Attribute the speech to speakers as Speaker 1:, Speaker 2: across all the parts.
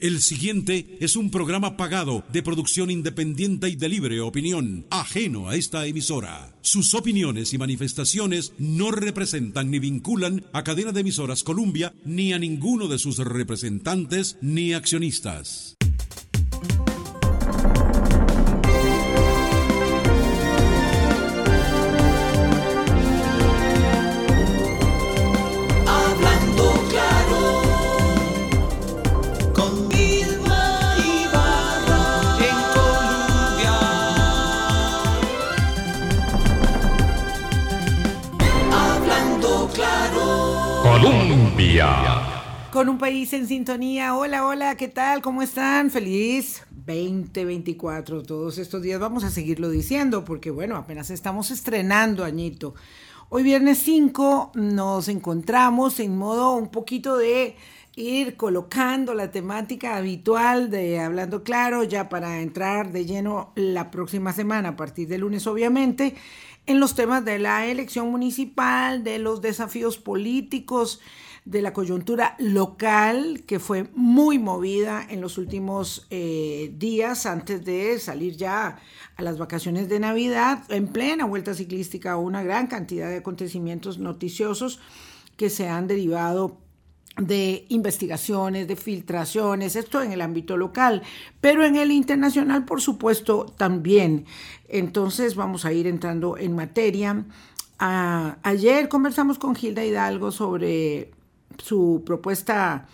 Speaker 1: El siguiente es un programa pagado de producción independiente y de libre opinión, ajeno a esta emisora. Sus opiniones y manifestaciones no representan ni vinculan a cadena de emisoras Columbia ni a ninguno de sus representantes ni accionistas.
Speaker 2: Con
Speaker 3: un país en sintonía. Hola, hola, ¿qué tal? ¿Cómo están? Feliz 2024. Todos estos días vamos a seguirlo diciendo porque, bueno, apenas estamos estrenando añito. Hoy viernes 5 nos encontramos en modo un poquito de ir colocando la temática habitual de Hablando Claro ya para entrar de lleno la próxima semana, a partir de lunes obviamente, en los temas de la elección municipal, de los desafíos políticos, de la coyuntura local que fue muy movida en los últimos eh, días antes de salir ya a las vacaciones de Navidad, en plena vuelta ciclística, una gran cantidad de acontecimientos noticiosos que se han derivado de investigaciones, de filtraciones, esto en el ámbito local, pero en el internacional, por supuesto, también. Entonces vamos a ir entrando en materia. Ah, ayer conversamos con Gilda Hidalgo sobre su propuesta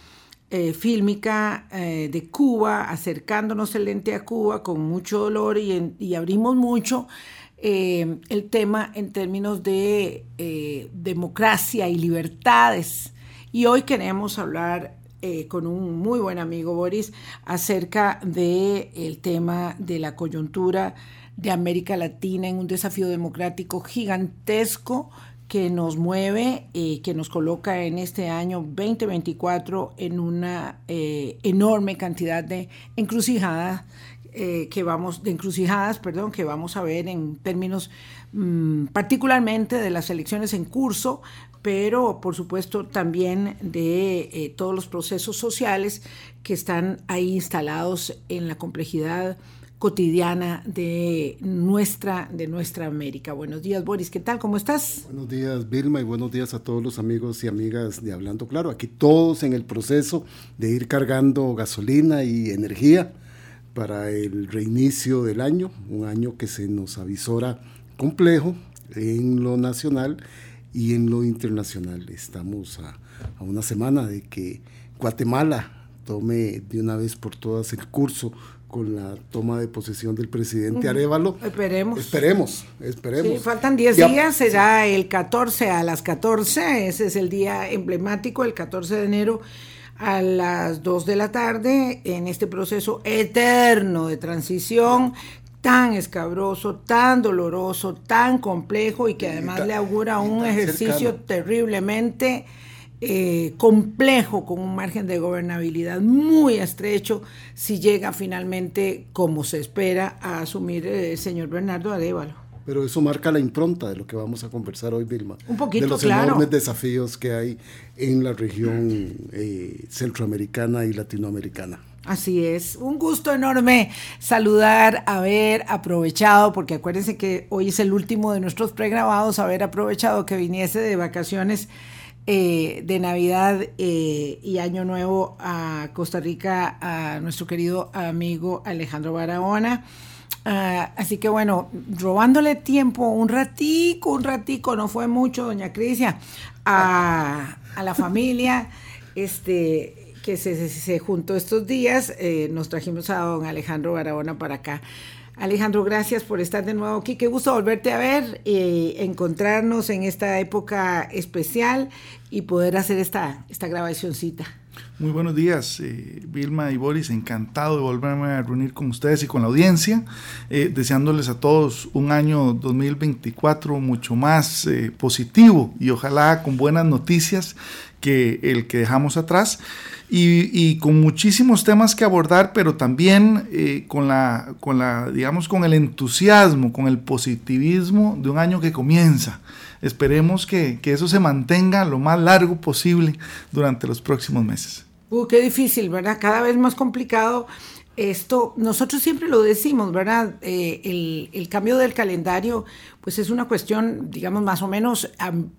Speaker 3: eh, fílmica eh, de Cuba, acercándonos el lente a Cuba con mucho dolor y, y abrimos mucho eh, el tema en términos de democracia y libertades. Y hoy queremos hablar con un muy buen amigo Boris acerca del el tema de la coyuntura de América Latina en un desafío democrático gigantesco que nos mueve y que nos coloca en este año 2024 en una eh, enorme cantidad de encrucijadas eh, que vamos de encrucijadas, perdón, que vamos a ver en términos mm, particularmente de las elecciones en curso, pero por supuesto también de eh, todos los procesos sociales que están ahí instalados en la complejidad cotidiana de nuestra, de nuestra América. Buenos días, Boris, ¿qué tal? ¿Cómo estás?
Speaker 4: Buenos días, Vilma, y buenos días a todos los amigos y amigas de Hablando Claro. Aquí todos en el proceso de ir cargando gasolina y energía para el reinicio del año, un año que se nos avisora complejo en lo nacional y en lo internacional. Estamos a, a una semana de que Guatemala tome de una vez por todas el curso con la toma de posesión del presidente Arevalo.
Speaker 3: Esperemos.
Speaker 4: Esperemos, esperemos.
Speaker 3: Sí, faltan 10
Speaker 4: Ya-
Speaker 3: días, será el 14 a las 14, ese es el día emblemático, el 14 de enero a las 2 de la tarde, en este proceso eterno de transición tan escabroso, tan doloroso, tan complejo y que además le augura un ejercicio
Speaker 4: cercano.
Speaker 3: terriblemente eh, complejo, con un margen de gobernabilidad muy estrecho, si llega finalmente, como se espera, a asumir eh, el señor Bernardo Arevalo.
Speaker 4: Pero eso marca la impronta de lo que vamos a conversar hoy, Vilma.
Speaker 3: Un poquito,
Speaker 4: De los
Speaker 3: claro.
Speaker 4: enormes desafíos que hay en la región eh, centroamericana y latinoamericana.
Speaker 3: Así es, un gusto enorme saludar, haber aprovechado, porque acuérdense que hoy es el último de nuestros pregrabados, haber aprovechado que viniese de vacaciones eh, de Navidad eh, y Año Nuevo a Costa Rica a nuestro querido amigo Alejandro Barahona. Ah, así que bueno, robándole tiempo un ratico, un ratico, no fue mucho, doña Crisia, a, a la familia, este, que se, se- se juntó estos días, eh, nos trajimos a don Alejandro Barahona para acá. Alejandro, gracias por estar de nuevo aquí. Qué gusto volverte a ver y encontrarnos en esta época especial y poder hacer esta, esta grabacioncita.
Speaker 5: Muy buenos días, eh, Vilma y Boris. Encantado de volverme a reunir con ustedes y con la audiencia. eh, deseándoles a todos un año 2024 mucho más eh, positivo y ojalá con buenas noticias que el que dejamos atrás. Y, y con muchísimos temas que abordar, pero también eh, con, la, con la, digamos, con el entusiasmo, con el positivismo de un año que comienza. Esperemos que, que eso se mantenga lo más largo posible durante los próximos meses.
Speaker 3: Uh, qué difícil, ¿verdad? Cada vez más complicado. Esto, nosotros siempre lo decimos, ¿verdad? Eh, el, el, cambio del calendario, pues es una cuestión, digamos, más o menos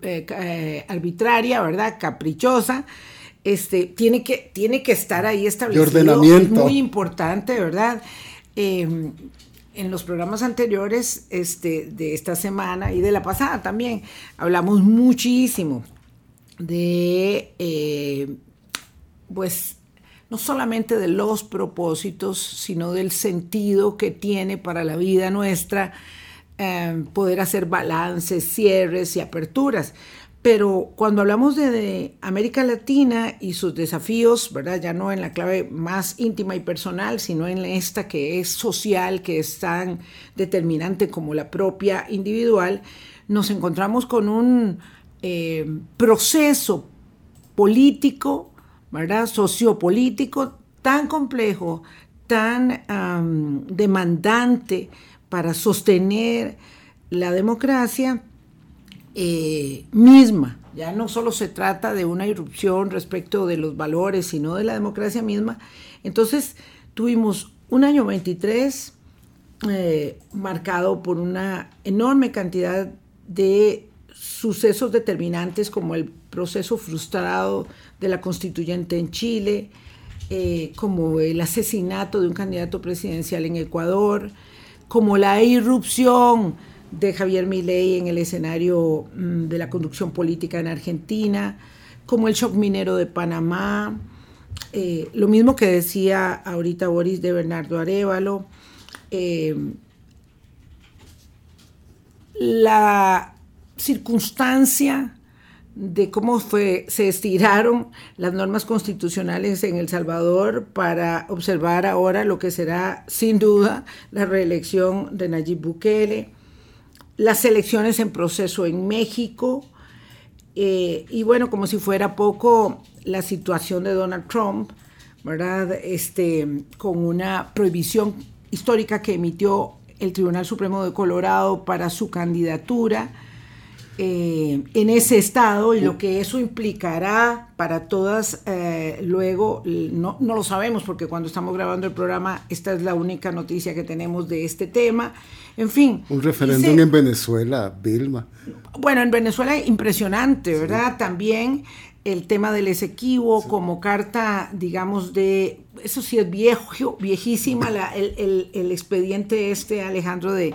Speaker 3: eh, eh, arbitraria, ¿verdad? Caprichosa. Este, tiene, que, tiene que estar ahí establecido.
Speaker 4: De ordenamiento.
Speaker 3: Es muy importante, ¿verdad? Em, en los programas anteriores este, de esta semana y de la pasada también hablamos muchísimo de, pues, no solamente de los propósitos, sino del sentido que tiene para la vida nuestra eh, poder hacer balances, cierres y aperturas. Pero cuando hablamos de, América Latina y sus desafíos, ¿verdad? Ya no en la clave más íntima y personal, sino en esta que es social, que es tan determinante como la propia individual, nos encontramos con un eh, proceso político, ¿verdad? Sociopolítico tan complejo, tan demandante para sostener la democracia eh, misma. Ya no solo se trata de una irrupción respecto de los valores, sino de la democracia misma. Entonces tuvimos un año 23 eh, marcado por una enorme cantidad de sucesos determinantes como el proceso frustrado de la constituyente en Chile, eh, como el asesinato de un candidato presidencial en Ecuador, como la irrupción de Javier Milei en el escenario mm, de la conducción política en Argentina, como el shock minero de Panamá, eh, lo mismo que decía ahorita Boris de Bernardo Arevalo, eh, la circunstancia de cómo se estiraron las normas constitucionales en El Salvador para observar ahora lo que será sin duda la reelección de Nayib Bukele, las elecciones en proceso en México, eh, y bueno, como si fuera poco, la situación de Donald Trump, ¿verdad? Este, con una prohibición histórica que emitió el Tribunal Supremo de Colorado para su candidatura eh, en ese estado y lo que eso implicará para todas, eh, luego no, no, lo sabemos porque cuando estamos grabando el programa esta es la única noticia que tenemos de este tema. En fin.
Speaker 4: Un referéndum en Venezuela, Vilma.
Speaker 3: Bueno, en Venezuela impresionante, ¿verdad? Sí. También el tema del Esequibo sí. como carta, digamos, de, eso sí es viejo, viejísima, la, el, el, el expediente este, Alejandro, de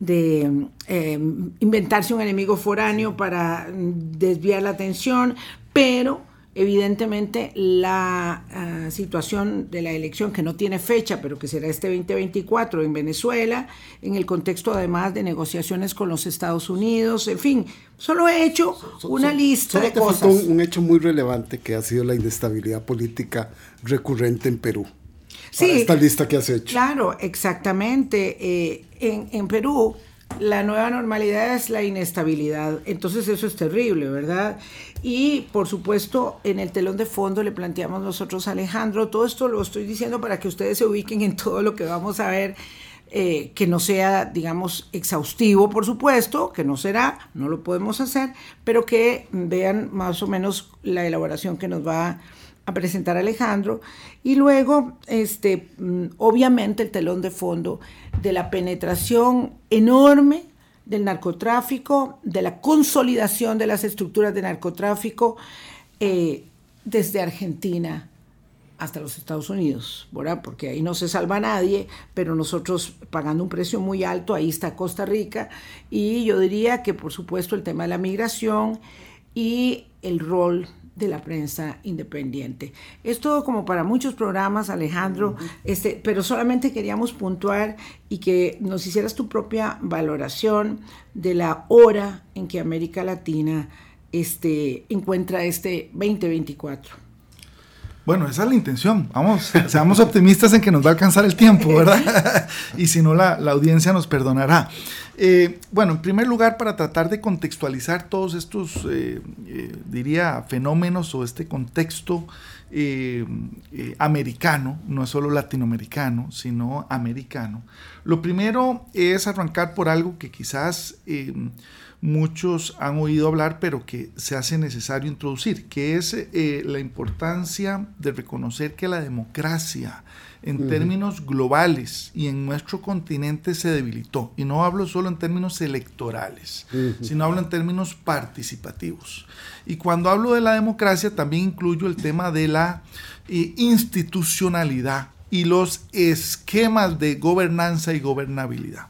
Speaker 3: de eh, inventarse un enemigo foráneo para desviar la atención, pero evidentemente la uh, situación de la elección que no tiene fecha, pero que será este 2024 en Venezuela, en el contexto además de negociaciones con los Estados Unidos, en fin, solo he hecho so, so, una lista
Speaker 4: solo
Speaker 3: de
Speaker 4: te
Speaker 3: cosas.
Speaker 4: Faltó un, un hecho muy relevante que ha sido la inestabilidad política recurrente en Perú.
Speaker 3: Sí,
Speaker 4: esta lista que has hecho.
Speaker 3: Claro, exactamente. Eh, en, en, Perú, la nueva normalidad es la inestabilidad. Entonces eso es terrible, ¿verdad? Y por supuesto, en el telón de fondo le planteamos nosotros a Alejandro, todo esto lo estoy diciendo para que ustedes se ubiquen en todo lo que vamos a ver. Eh, que no sea, digamos, exhaustivo, por supuesto, que no será, no lo podemos hacer, pero que vean más o menos la elaboración que nos va a a presentar a Alejandro y luego este obviamente el telón de fondo de la penetración enorme del narcotráfico, de la consolidación de las estructuras de narcotráfico eh, desde Argentina hasta los Estados Unidos, ¿verdad? Porque ahí no se salva nadie, pero nosotros pagando un precio muy alto, ahí está Costa Rica, y yo diría que por supuesto el tema de la migración y el rol de la prensa independiente. Es todo como para muchos programas, Alejandro, este, pero solamente queríamos puntuar y que nos hicieras tu propia valoración de la hora en que América Latina este, encuentra este 2024.
Speaker 5: Bueno, esa es la intención. Vamos, seamos optimistas en que nos va a alcanzar el tiempo, ¿verdad? y si no, la, la audiencia nos perdonará. Eh, bueno, en primer lugar, para tratar de contextualizar todos estos, eh, eh, diría, fenómenos o este contexto americano, no es solo latinoamericano, sino americano, lo primero es arrancar por algo que quizás muchos han oído hablar, pero que se hace necesario introducir, que es la importancia de reconocer que la democracia, en términos globales y en nuestro continente se debilitó. Y no hablo solo en términos electorales, sino hablo en términos participativos. Y cuando hablo de la democracia también incluyo el tema de la eh, institucionalidad y los esquemas de gobernanza y gobernabilidad.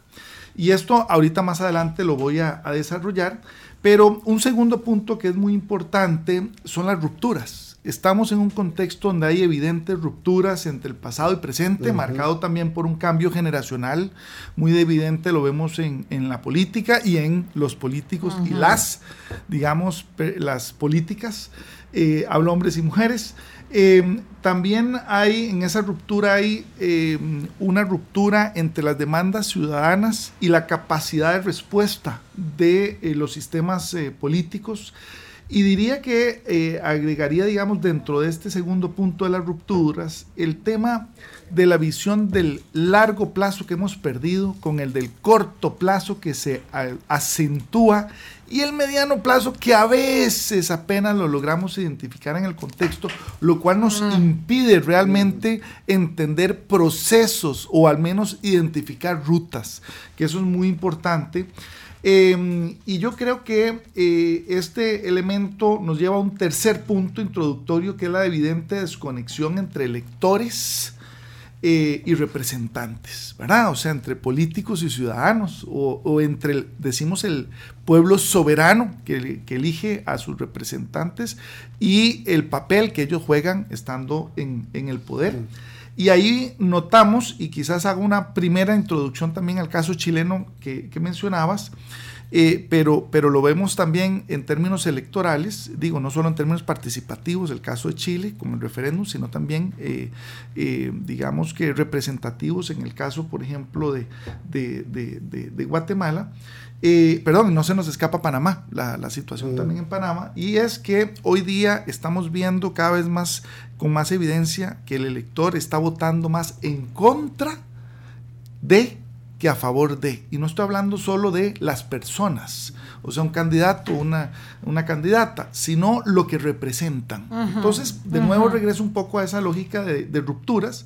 Speaker 5: Y esto ahorita más adelante lo voy a desarrollar, pero un segundo punto que es muy importante son las rupturas. Estamos en un contexto donde hay evidentes rupturas entre el pasado y presente, marcado también por un cambio generacional muy evidente, lo vemos en, la política y en los políticos y las, digamos, las políticas, eh, hablo hombres y mujeres. Em, también hay, en esa ruptura hay em, una ruptura entre las demandas ciudadanas y la capacidad de respuesta de eh, los sistemas eh, políticos. Y diría que eh, agregaría, digamos, dentro de este segundo punto de las rupturas, el tema de la visión del largo plazo que hemos perdido con el del corto plazo que se acentúa y el mediano plazo que a veces apenas lo logramos identificar en el contexto, lo cual nos impide realmente entender procesos o al menos identificar rutas, que eso es muy importante. Em, y yo creo que eh, este elemento nos lleva a un tercer punto introductorio, que es la evidente desconexión entre electores eh, y representantes, ¿verdad? O sea, entre políticos y ciudadanos, o, entre, decimos, el pueblo soberano que, elige a sus representantes y el papel que ellos juegan estando en, el poder. Y ahí notamos, y quizás hago una primera introducción también al caso chileno que, mencionabas, eh, pero, pero lo vemos también en términos electorales, digo, no solo en términos participativos, el caso de Chile como el referéndum, sino también, eh, eh, digamos que representativos en el caso, por ejemplo, de, de Guatemala. Perdón, no se nos escapa Panamá, la, situación también en Panamá, y es que hoy día estamos viendo cada vez más, con más evidencia, que el elector está votando más en contra de que a favor de. Y no estoy hablando solo de las personas, o sea, un candidato, una, una candidata, sino lo que representan. Entonces, de nuevo regreso un poco a esa lógica de, rupturas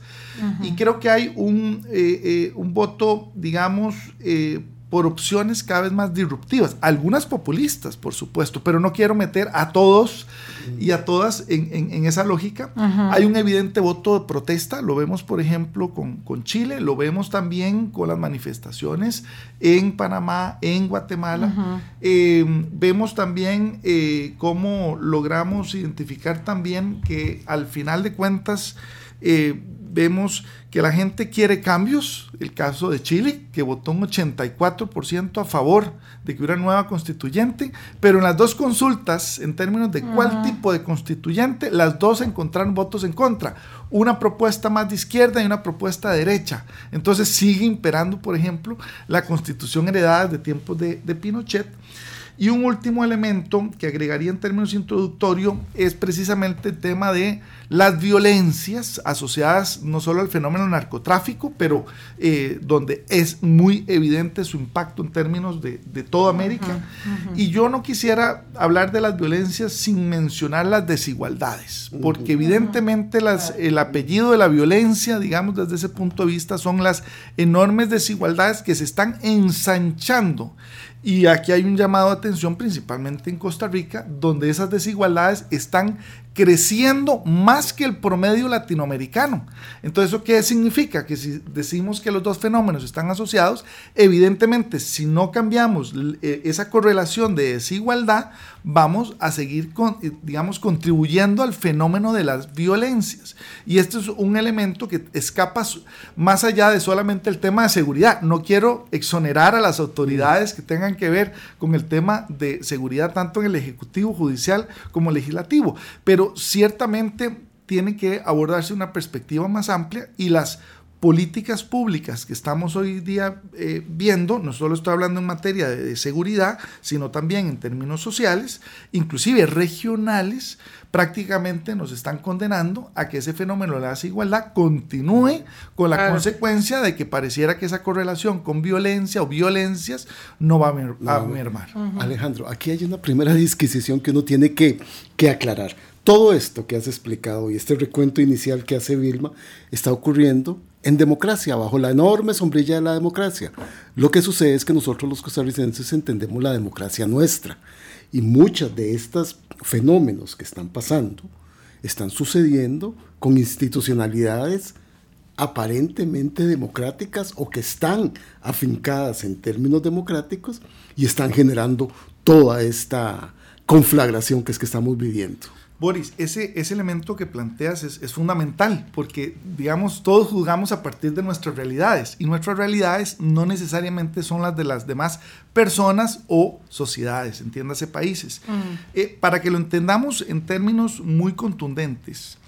Speaker 5: y creo que hay un, eh, eh, un voto, digamos, por opciones cada vez más disruptivas, algunas populistas, por supuesto, pero no quiero meter a todos y a todas en, esa lógica. Hay un evidente voto de protesta, lo vemos por ejemplo con, Chile, lo vemos también con las manifestaciones en Panamá, en Guatemala. Em, vemos también eh, cómo logramos identificar también que al final de cuentas, eh, vemos que la gente quiere cambios, el caso de Chile, que votó un 84% a favor de que hubiera nueva constituyente, pero en las dos consultas, en términos de cuál tipo de constituyente, las dos encontraron votos en contra, una propuesta más de izquierda y una propuesta de derecha. Entonces sigue imperando, por ejemplo, la constitución heredada de tiempos de, de Pinochet. Y un último elemento que agregaría en términos introductorios es precisamente el tema de las violencias asociadas no solo al fenómeno narcotráfico, pero eh, donde es muy evidente su impacto en términos de, toda América. Y yo no quisiera hablar de las violencias sin mencionar las desigualdades, porque evidentemente las, el apellido de la violencia, digamos desde ese punto de vista, son las enormes desigualdades que se están ensanchando y aquí hay un llamado de atención principalmente en Costa Rica, donde esas desigualdades están creciendo más que el promedio latinoamericano. Entonces, ¿eso qué significa? Que si decimos que los dos fenómenos están asociados, evidentemente, si no cambiamos eh, esa correlación de desigualdad, vamos a seguir, eh, digamos, contribuyendo al fenómeno de las violencias. Y esto es un elemento que escapa más allá de solamente el tema de seguridad. No quiero exonerar a las autoridades que tengan que ver con el tema de seguridad, tanto en el Ejecutivo, Judicial como Legislativo, pero ciertamente tiene que abordarse una perspectiva más amplia y las políticas públicas que estamos hoy día eh, viendo, no solo estoy hablando en materia de, de seguridad, sino también en términos sociales, inclusive regionales, prácticamente nos están condenando a que ese fenómeno de la desigualdad continúe con la
Speaker 3: Claro.
Speaker 5: consecuencia de que pareciera que esa correlación con violencia o violencias no va a, mer- a
Speaker 4: No.
Speaker 5: mermar.
Speaker 4: Alejandro, aquí hay una primera disquisición que uno tiene que, que aclarar. Todo esto que has explicado y este recuento inicial que hace Vilma está ocurriendo en democracia, bajo la enorme sombrilla de la democracia. Lo que sucede es que nosotros los costarricenses entendemos la democracia nuestra y muchos de estos fenómenos que están pasando están sucediendo con institucionalidades aparentemente democráticas o que están afincadas en términos democráticos y están generando toda esta conflagración que es que estamos viviendo.
Speaker 5: Boris, ese, ese elemento que planteas es, es fundamental porque, digamos, todos juzgamos a partir de nuestras realidades y nuestras realidades no necesariamente son las de las demás personas o sociedades, entiéndase países. Eh, para que lo entendamos en términos muy contundentes,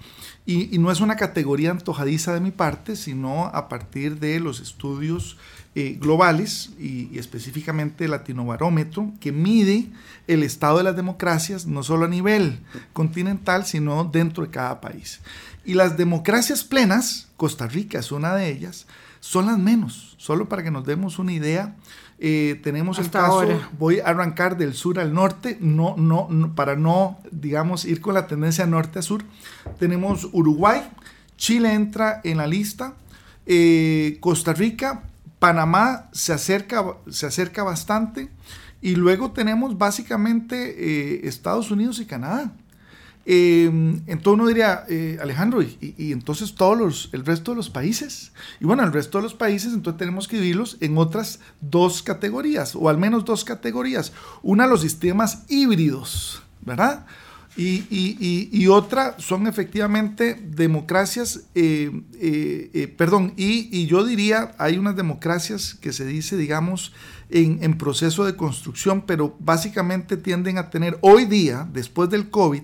Speaker 5: y, y no es una categoría antojadiza de mi parte, sino a partir de los estudios eh, globales y, y específicamente el Latinobarómetro, que mide el estado de las democracias no solo a nivel continental, sino dentro de cada país. Y las democracias plenas, Costa Rica es una de ellas, son las menos. Solo para que nos demos una idea, eh, tenemos
Speaker 3: Hasta
Speaker 5: el caso,
Speaker 3: ahora.
Speaker 5: voy a arrancar del sur al norte, no, no, no, para no, digamos, ir con la tendencia norte a sur. Tenemos Uruguay, Chile entra en la lista, eh, Costa Rica, Panamá se acerca, se acerca bastante, y luego tenemos básicamente eh, Estados Unidos y Canadá. Eh, entonces uno diría, eh, Alejandro, ¿y, y- entonces todos los, el resto de los países? Y bueno, el resto de los países entonces tenemos que dividirlos en otras dos categorías, o al menos dos categorías. Una, los sistemas híbridos, ¿verdad? Y, y- y- y otra son efectivamente democracias, eh, eh, eh, perdón, y, y yo diría, hay unas democracias que se dice, digamos, en, en proceso de construcción, pero básicamente tienden a tener hoy día, después del COVID,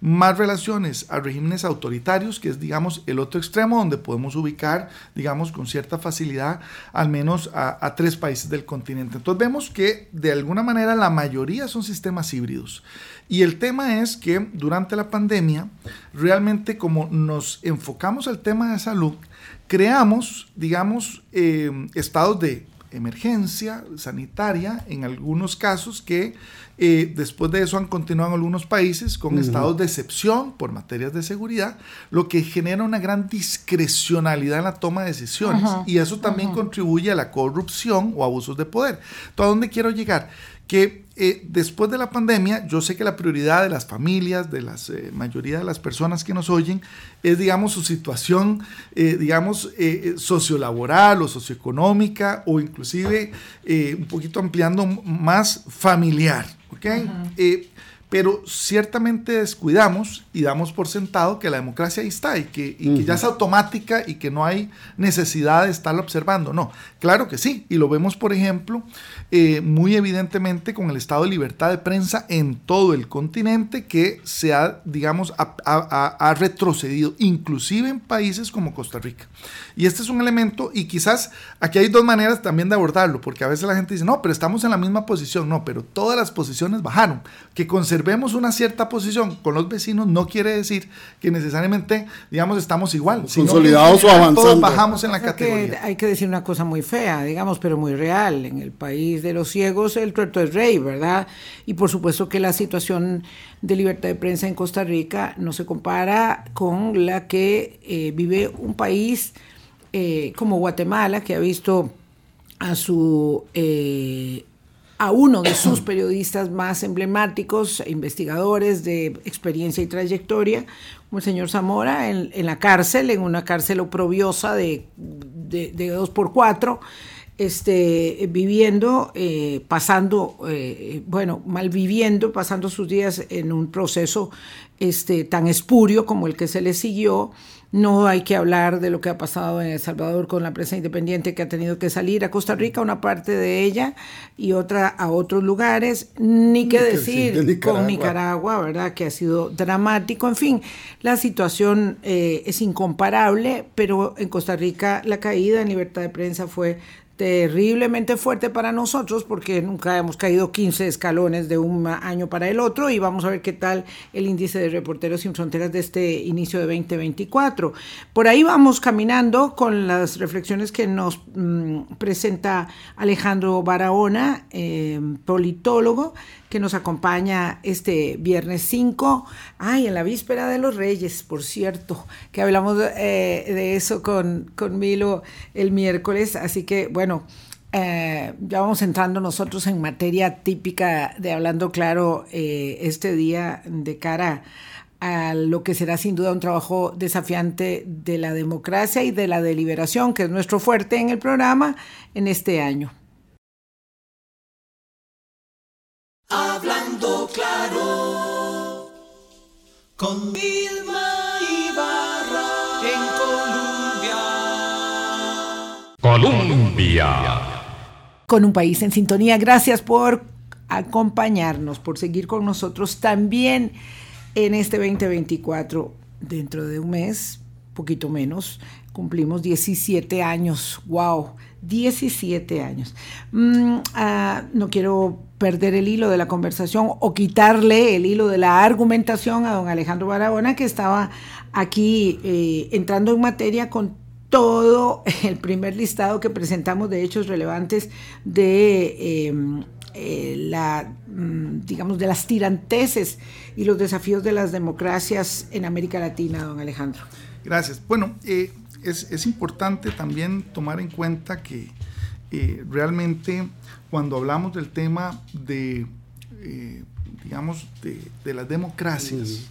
Speaker 5: más relaciones a regímenes autoritarios, que es, digamos, el otro extremo donde podemos ubicar, digamos, con cierta facilidad, al menos a, a tres países del continente. Entonces vemos que de alguna manera la mayoría son sistemas híbridos. Y el tema es que durante la pandemia, realmente como nos enfocamos al tema de salud, creamos, digamos, eh, estados de emergencia sanitaria en algunos casos que eh, después de eso han continuado en algunos países con estados de excepción por materias de seguridad, lo que genera una gran discrecionalidad en la toma de decisiones y eso también contribuye a la corrupción o abusos de poder. ¿a dónde quiero llegar? Que eh, después de la pandemia, yo sé que la prioridad de las familias, de la mayoría de las personas que nos oyen, es, digamos, su situación, eh, digamos, eh, sociolaboral o socioeconómica o inclusive eh, un poquito ampliando más familiar, ¿ok? Eh, pero ciertamente descuidamos y damos por sentado que la democracia ahí está y que, y que ya es automática y que no hay necesidad de estarla observando. No, claro que sí. Y lo vemos, por ejemplo, eh, muy evidentemente con el estado de libertad de prensa en todo el continente que se ha, digamos, ha, ha- ha- ha retrocedido, inclusive en países como Costa Rica. Y este es un elemento, y quizás aquí hay dos maneras también de abordarlo, porque a veces la gente dice, no, pero estamos en la misma posición. No, pero todas las posiciones bajaron. Que conservemos una cierta posición con los vecinos no quiere decir que necesariamente, digamos, estamos igual. sino que
Speaker 4: Consolidados o avanzando.
Speaker 5: Todos bajamos en la
Speaker 3: O sea que
Speaker 5: categoría.
Speaker 3: hay que decir una cosa muy fea, digamos, pero muy real. En el país de los ciegos el tuerto es rey, ¿verdad? Y por supuesto que la situación de libertad de prensa en Costa Rica no se compara con la que eh, vive un país eh, como Guatemala, que ha visto a su eh, a uno de sus periodistas más emblemáticos, investigadores de experiencia y trayectoria, como el señor Zamora, en, la cárcel, en una cárcel oprobiosa de dos por cuatro, este, viviendo, eh, pasando, eh, bueno, malviviendo, pasando sus días en un proceso este, tan espurio como el que se le siguió No hay que hablar de lo que ha pasado en El Salvador con la prensa independiente que ha tenido que salir a Costa Rica, una parte de ella, y otra a otros lugares. Ni que decir
Speaker 4: de
Speaker 3: con
Speaker 4: Nicaragua.
Speaker 3: Nicaragua, ¿verdad? Que ha sido dramático. En fin, la situación eh, es incomparable, pero en Costa Rica la caída en libertad de prensa fue terriblemente fuerte para nosotros porque nunca hemos caído 15 escalones de un año para el otro y vamos a ver qué tal el índice de reporteros sin fronteras de este inicio de 2024. Por ahí vamos caminando con las reflexiones que nos mm, presenta Alejandro Barahona, eh, politólogo, que nos acompaña este viernes 5, ay, en la víspera de los Reyes, por cierto, que hablamos eh, de eso con, con Milo el miércoles, así que bueno, eh, ya vamos entrando nosotros en materia típica de Hablando Claro eh, este día de cara a lo que será sin duda un trabajo desafiante de la democracia y de la deliberación, que es nuestro fuerte en el programa en este año.
Speaker 2: Hablando claro con Vilma Colombia.
Speaker 3: Con un país en sintonía. Gracias por acompañarnos, por seguir con nosotros también en este 2024. Dentro de un mes, poquito menos, cumplimos 17 años. ¡Wow! 17 años. Mm, ah, no quiero perder el hilo de la conversación o quitarle el hilo de la argumentación a don Alejandro Barahona, que estaba aquí eh, entrando en materia con todo el primer listado que presentamos de hechos relevantes de eh, eh, la, mm, digamos, de las tiranteses y los desafíos de las democracias en América Latina, don Alejandro.
Speaker 5: Gracias. Bueno, eh, es, es importante también tomar en cuenta que eh, realmente cuando hablamos del tema de, eh, digamos, de, de las democracias,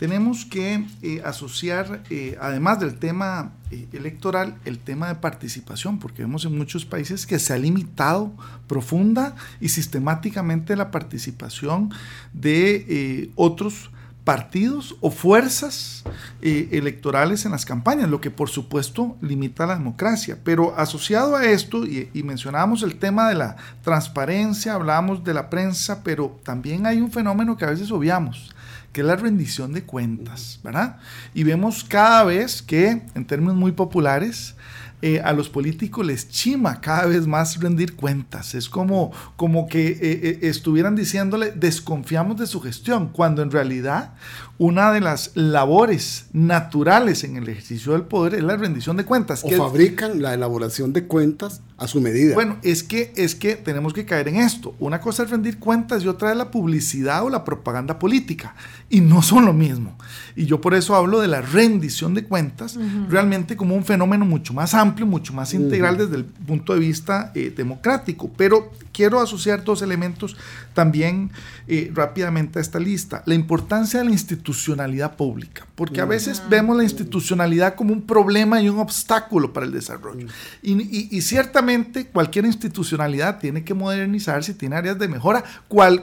Speaker 5: tenemos que eh, asociar, eh, además del tema eh, electoral, el tema de participación, porque vemos en muchos países que se ha limitado profunda y sistemáticamente la participación de otros partidos o fuerzas electorales en las campañas, lo que por supuesto limita la democracia. Pero asociado a esto, y, y mencionábamos el tema de la transparencia, hablábamos de la prensa, pero también hay un fenómeno que a veces obviamos, que es la rendición de cuentas, ¿verdad? Y vemos cada vez que, en términos muy populares, eh, a los políticos les chima cada vez más rendir cuentas. Es como, como que eh, eh, estuvieran diciéndole, desconfiamos de su gestión, cuando en realidad una de las labores naturales en el ejercicio del poder es la rendición de cuentas.
Speaker 4: O
Speaker 5: que-
Speaker 4: fabrican la elaboración de cuentas a su medida.
Speaker 5: bueno, es que, es que tenemos que caer en esto. Una cosa es rendir cuentas y otra es la publicidad o la propaganda política. Y no son lo mismo. Y yo por eso hablo de la rendición de cuentas realmente como un fenómeno mucho más amplio, mucho más integral desde el punto de vista eh, democrático. Pero quiero asociar dos elementos también eh, rápidamente a esta lista. La importancia de la institucionalidad pública. Porque a veces vemos la institucionalidad como un problema y un obstáculo para el desarrollo. Y, y- y ciertamente cualquier institucionalidad tiene que modernizarse tiene áreas de mejora,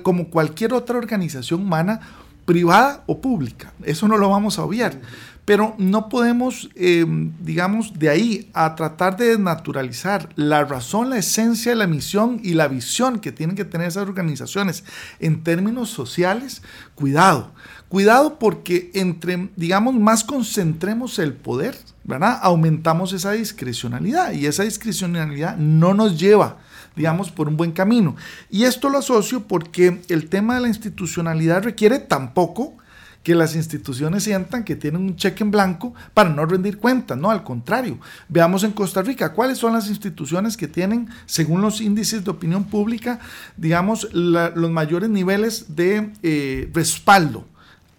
Speaker 5: como cualquier otra organización humana, privada o pública. Eso no lo vamos a obviar. Pero no podemos, eh, digamos, de ahí a tratar de desnaturalizar la razón, la esencia la misión y la visión que tienen que tener esas organizaciones en términos sociales. Cuidado, cuidado porque entre, digamos, más concentremos el poder, ¿verdad? Aumentamos esa discrecionalidad y esa discrecionalidad no nos lleva digamos, por un buen camino. Y esto lo asocio porque el tema de la institucionalidad requiere tampoco que las instituciones sientan que tienen un cheque en blanco para no rendir cuentas, no, al contrario. Veamos en Costa Rica cuáles son las instituciones que tienen, según los índices de opinión pública, digamos, los mayores niveles de eh, respaldo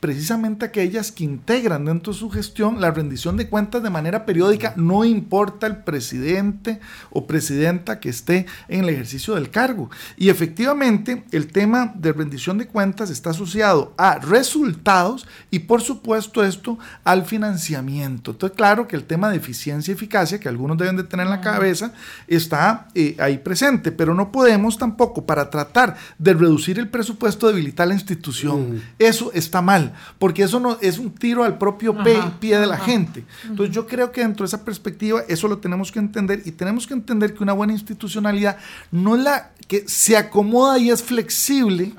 Speaker 5: precisamente aquellas que integran dentro de su gestión la rendición de cuentas de manera periódica, no importa el presidente o presidenta que esté en el ejercicio del cargo. Y efectivamente el tema de rendición de cuentas está asociado a resultados y por supuesto esto al financiamiento. Entonces claro que el tema de eficiencia y eficacia que algunos deben de tener en la cabeza está eh, ahí presente, pero no podemos tampoco para tratar de reducir el presupuesto debilitar la institución. Eso está mal. Porque eso no es un tiro al propio pie de la gente. Entonces yo creo que dentro de esa perspectiva eso lo tenemos que entender y tenemos que entender que una buena institucionalidad no es la que se acomoda y es flexible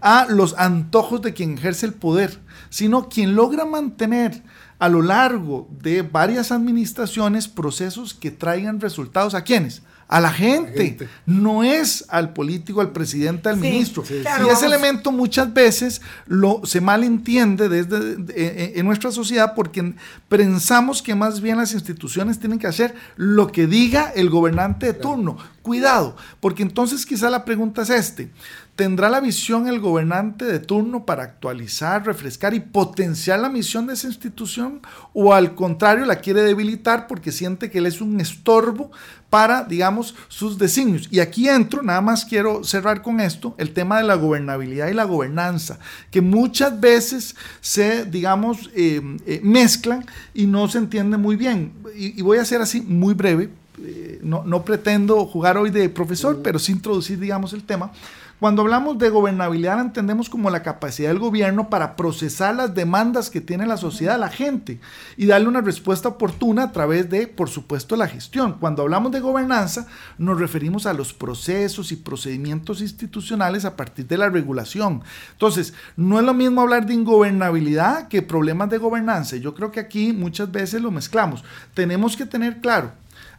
Speaker 5: a los antojos de quien ejerce el poder, sino quien logra mantener a lo largo de varias administraciones procesos que traigan resultados. A quienes a la gente, no es al político, al presidente, al ministro. y ese elemento muchas veces lo, se malentiende desde en nuestra sociedad porque pensamos que más bien las instituciones tienen que hacer lo que diga el gobernante de turno. Cuidado, porque entonces quizá la pregunta es este. ¿Tendrá la visión el gobernante de turno para actualizar, refrescar y potenciar la misión de esa institución? ¿O al contrario la quiere debilitar porque siente que él es un estorbo para, digamos, sus designios? Y aquí entro, nada más quiero cerrar con esto, el tema de la gobernabilidad y la gobernanza, que muchas veces se, digamos, eh, eh, mezclan y no se entiende muy bien. Y, y voy a ser así muy breve. Eh, no, no pretendo jugar hoy de profesor, pero sí introducir, digamos, el tema. Cuando hablamos de gobernabilidad entendemos como la capacidad del gobierno para procesar las demandas que tiene la sociedad, la gente, y darle una respuesta oportuna a través de, por supuesto, la gestión. Cuando hablamos de gobernanza, nos referimos a los procesos y procedimientos institucionales a partir de la regulación. Entonces, no es lo mismo hablar de ingobernabilidad que problemas de gobernanza. Yo creo que aquí muchas veces lo mezclamos. Tenemos que tener claro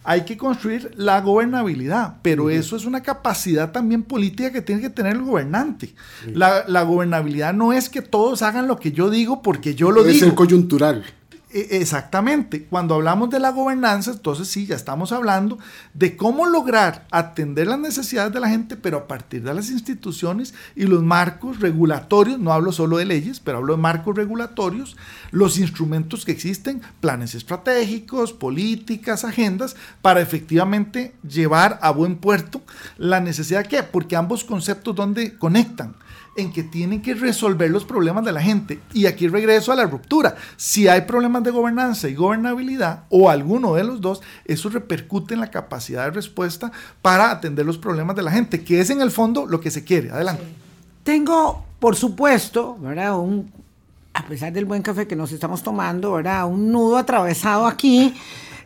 Speaker 5: hay que construir la gobernabilidad, pero eso es una capacidad también política que tiene que tener el gobernante. La, gobernabilidad no es que todos hagan lo que yo digo porque yo lo digo.
Speaker 4: Es el coyuntural.
Speaker 5: E, exactamente. Cuando hablamos de la gobernanza, entonces sí, ya estamos hablando de cómo lograr atender las necesidades de la gente, pero a partir de las instituciones y los marcos regulatorios, no hablo solo de leyes, pero hablo de marcos regulatorios, los instrumentos que existen, planes estratégicos, políticas, agendas, para efectivamente llevar a buen puerto la necesidad que, porque ambos conceptos donde conectan en que tienen que resolver los problemas de la gente. Y aquí regreso a la ruptura. Si hay problemas de gobernanza y gobernabilidad, o alguno de los dos, eso repercute en la capacidad de respuesta para atender los problemas de la gente, que es en el fondo lo que se quiere. Adelante.
Speaker 3: Tengo, por supuesto. Un, a pesar del buen café que nos estamos tomando. Un nudo atravesado aquí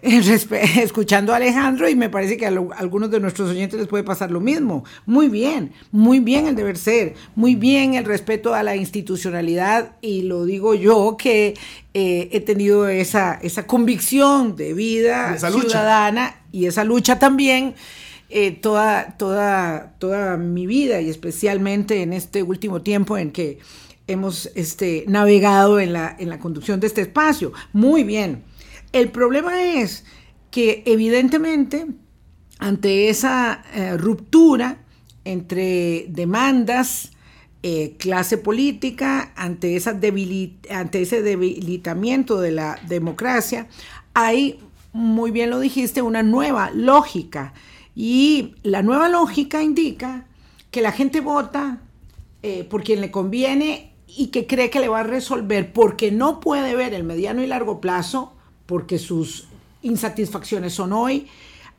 Speaker 3: escuchando a Alejandro y me parece que a, algunos de nuestros oyentes les puede pasar lo mismo. Muy bien, muy bien el deber ser, muy bien el respeto a la institucionalidad y lo digo yo que eh, he tenido esa, esa convicción de vida ciudadana y esa lucha también. Eh, toda, toda, toda mi vida y especialmente en este último tiempo en que hemos este, navegado en la, en la conducción de este espacio. Muy bien. El problema es que evidentemente ante esa eh, ruptura entre demandas, eh, clase política, ante, ese debilitamiento de la democracia, hay, muy bien lo dijiste, una nueva lógica. Y la nueva lógica indica que la gente vota eh, por quien le conviene y que cree que le va a resolver porque no puede ver el mediano y largo plazo porque sus insatisfacciones son hoy,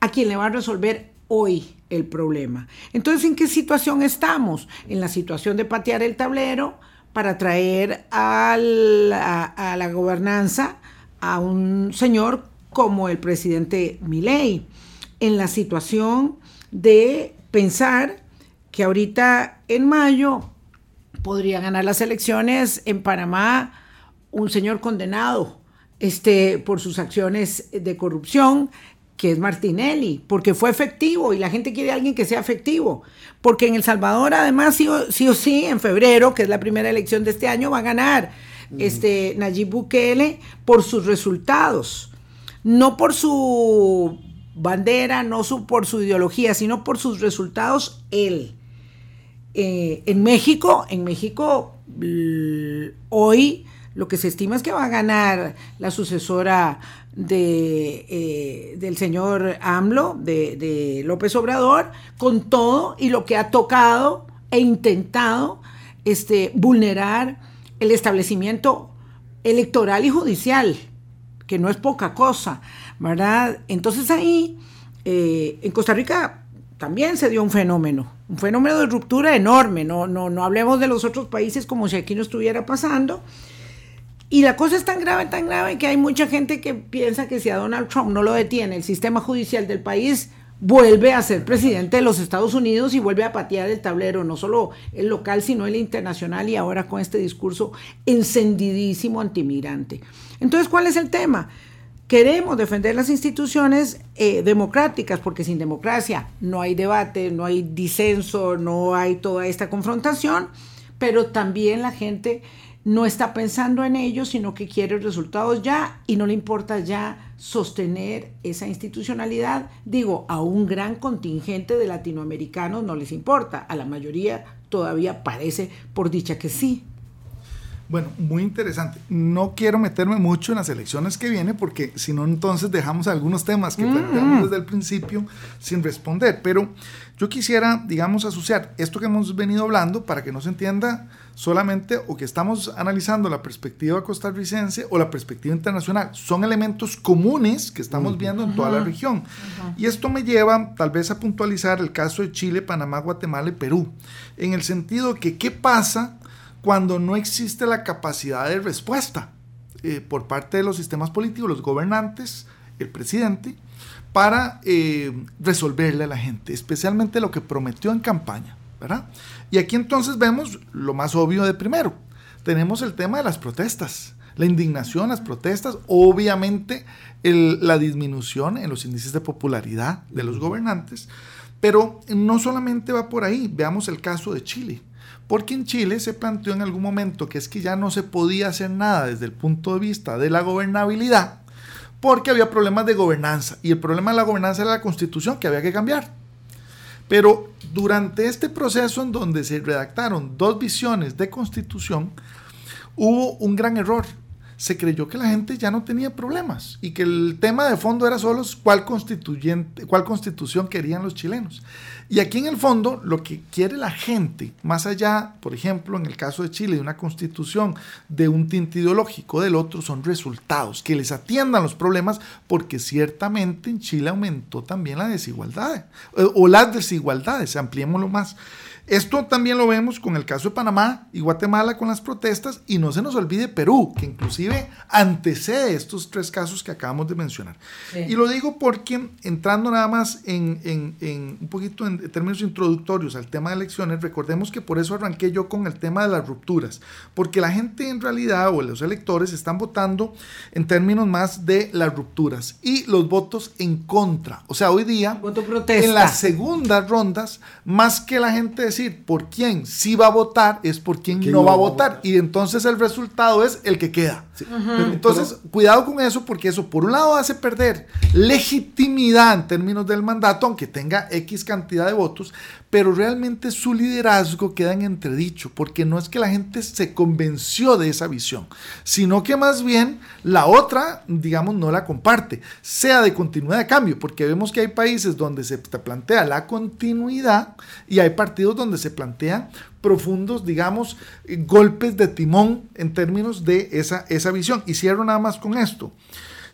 Speaker 3: a quien le va a resolver hoy el problema. Entonces, ¿en qué situación estamos? En la situación de patear el tablero para traer a la, gobernanza a un señor como el presidente Milei. En la situación de pensar que ahorita en mayo podría ganar las elecciones en Panamá un señor condenado este, por sus acciones de corrupción, que es Martinelli, porque fue efectivo y la gente quiere a alguien que sea efectivo. Porque en El Salvador, además, sí o, sí, en febrero, que es la primera elección de este año, va a ganar este, Nayib Bukele por sus resultados, no por su bandera, no su, por su ideología, sino por sus resultados él. Eh, en México, en México, hoy lo que se estima es que va a ganar la sucesora de, eh, del señor AMLO, de, López Obrador, con todo y lo que ha tocado e intentado este, vulnerar el establecimiento electoral y judicial, que no es poca cosa, ¿verdad? Entonces ahí, eh, en Costa Rica, también se dio un fenómeno, un fenómeno de ruptura enorme, no, no, no hablemos de los otros países como si aquí no estuviera pasando. Y la cosa es tan grave, tan grave que hay mucha gente que piensa que si a Donald Trump no lo detiene el sistema judicial del país, vuelve a ser presidente de los Estados Unidos y vuelve a patear el tablero, no solo el local, sino el internacional y ahora con este discurso encendidísimo antimigrante. Entonces, ¿cuál es el tema? Queremos defender las instituciones eh, democráticas, porque sin democracia no hay debate, no hay disenso, no hay toda esta confrontación, pero también la gente no está pensando en ello, sino que quiere resultados ya y no le importa ya sostener esa institucionalidad. Digo, a un gran contingente de latinoamericanos no les importa, a la mayoría todavía parece por dicha que sí.
Speaker 5: Bueno, muy interesante. No quiero meterme mucho en las elecciones que vienen porque si no entonces dejamos algunos temas que planteamos desde el principio sin responder. Pero yo quisiera, digamos, asociar esto que hemos venido hablando para que no se entienda solamente o que estamos analizando la perspectiva costarricense o la perspectiva internacional. Son elementos comunes que estamos viendo en toda la región. Y esto me lleva tal vez a puntualizar el caso de Chile, Panamá, Guatemala y Perú. En el sentido que, ¿qué pasa? Cuando no existe la capacidad de respuesta eh, por parte de los sistemas políticos, los gobernantes, el presidente, para eh, resolverle a la gente, especialmente lo que prometió en campaña. ¿verdad? Y aquí entonces vemos lo más obvio de primero. Tenemos el tema de las protestas, la indignación, las protestas, obviamente la disminución en los índices de popularidad de los gobernantes, pero no solamente va por ahí, veamos el caso de Chile. Porque en Chile se planteó en algún momento que es que ya no se podía hacer nada desde el punto de vista de la gobernabilidad, porque había problemas de gobernanza. Y el problema de la gobernanza era la constitución que había que cambiar. Pero durante este proceso en donde se redactaron dos visiones de constitución, hubo un gran error se creyó que la gente ya no tenía problemas y que el tema de fondo era solo cuál, constituyente, cuál constitución querían los chilenos. Y aquí en el fondo lo que quiere la gente, más allá, por ejemplo, en el caso de Chile, de una constitución de un tinte ideológico del otro, son resultados, que les atiendan los problemas, porque ciertamente en Chile aumentó también la desigualdad, eh, o las desigualdades, ampliémoslo más. Esto también lo vemos con el caso de Panamá y Guatemala con las protestas y no se nos olvide Perú, que inclusive antecede estos tres casos que acabamos de mencionar. Y lo digo porque entrando nada más en, en, un poquito en términos introductorios al tema de elecciones, recordemos que por eso arranqué yo con el tema de las rupturas, porque la gente en realidad o los electores están votando en términos más de las rupturas y los votos en contra. O sea, hoy día, en las segundas rondas, más que la gente decir por quién sí va a votar, es por quién, no, va a votar. Y entonces el resultado es el que queda. entonces, cuidado con eso, porque eso por un lado hace perder legitimidad en términos del mandato, aunque tenga X cantidad de votos, pero realmente su liderazgo queda en entredicho, porque no es que la gente se convenció de esa visión, sino que más bien la otra, digamos, no la comparte, sea de continuidad de cambio, porque vemos que hay países donde se plantea la continuidad y hay partidos donde se plantean profundos, digamos, golpes de timón en términos de esa, esa visión. Y cierro nada más con esto.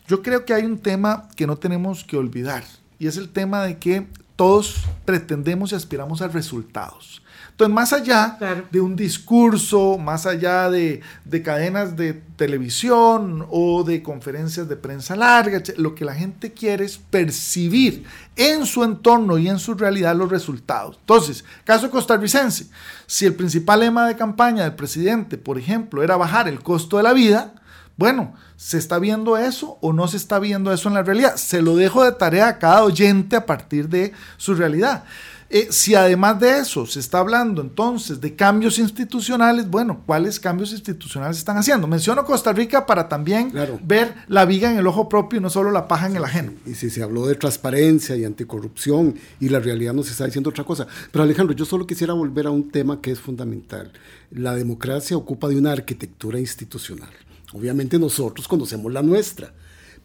Speaker 5: Yo creo que hay un tema que no tenemos que olvidar, y es el tema de que todos pretendemos y aspiramos a resultados. Entonces, más allá de un discurso, más allá de, cadenas de televisión o de conferencias de prensa larga, lo que la gente quiere es percibir en su entorno y en su realidad los resultados. Entonces, caso costarricense, si el principal lema de campaña del presidente, por ejemplo, era bajar el costo de la vida, bueno, ¿se está viendo eso o no se está viendo eso en la realidad? Se lo dejo de tarea a cada oyente a partir de su realidad. Eh, si además de eso se está hablando entonces de cambios institucionales, bueno, ¿cuáles cambios institucionales están haciendo? Menciono Costa Rica para también ver la viga en el ojo propio y no solo la paja en el ajeno.
Speaker 4: Y si se habló de transparencia y anticorrupción y la realidad nos está diciendo otra cosa. Pero Alejandro, yo solo quisiera volver a un tema que es fundamental. La democracia ocupa de una arquitectura institucional. Obviamente nosotros conocemos la nuestra,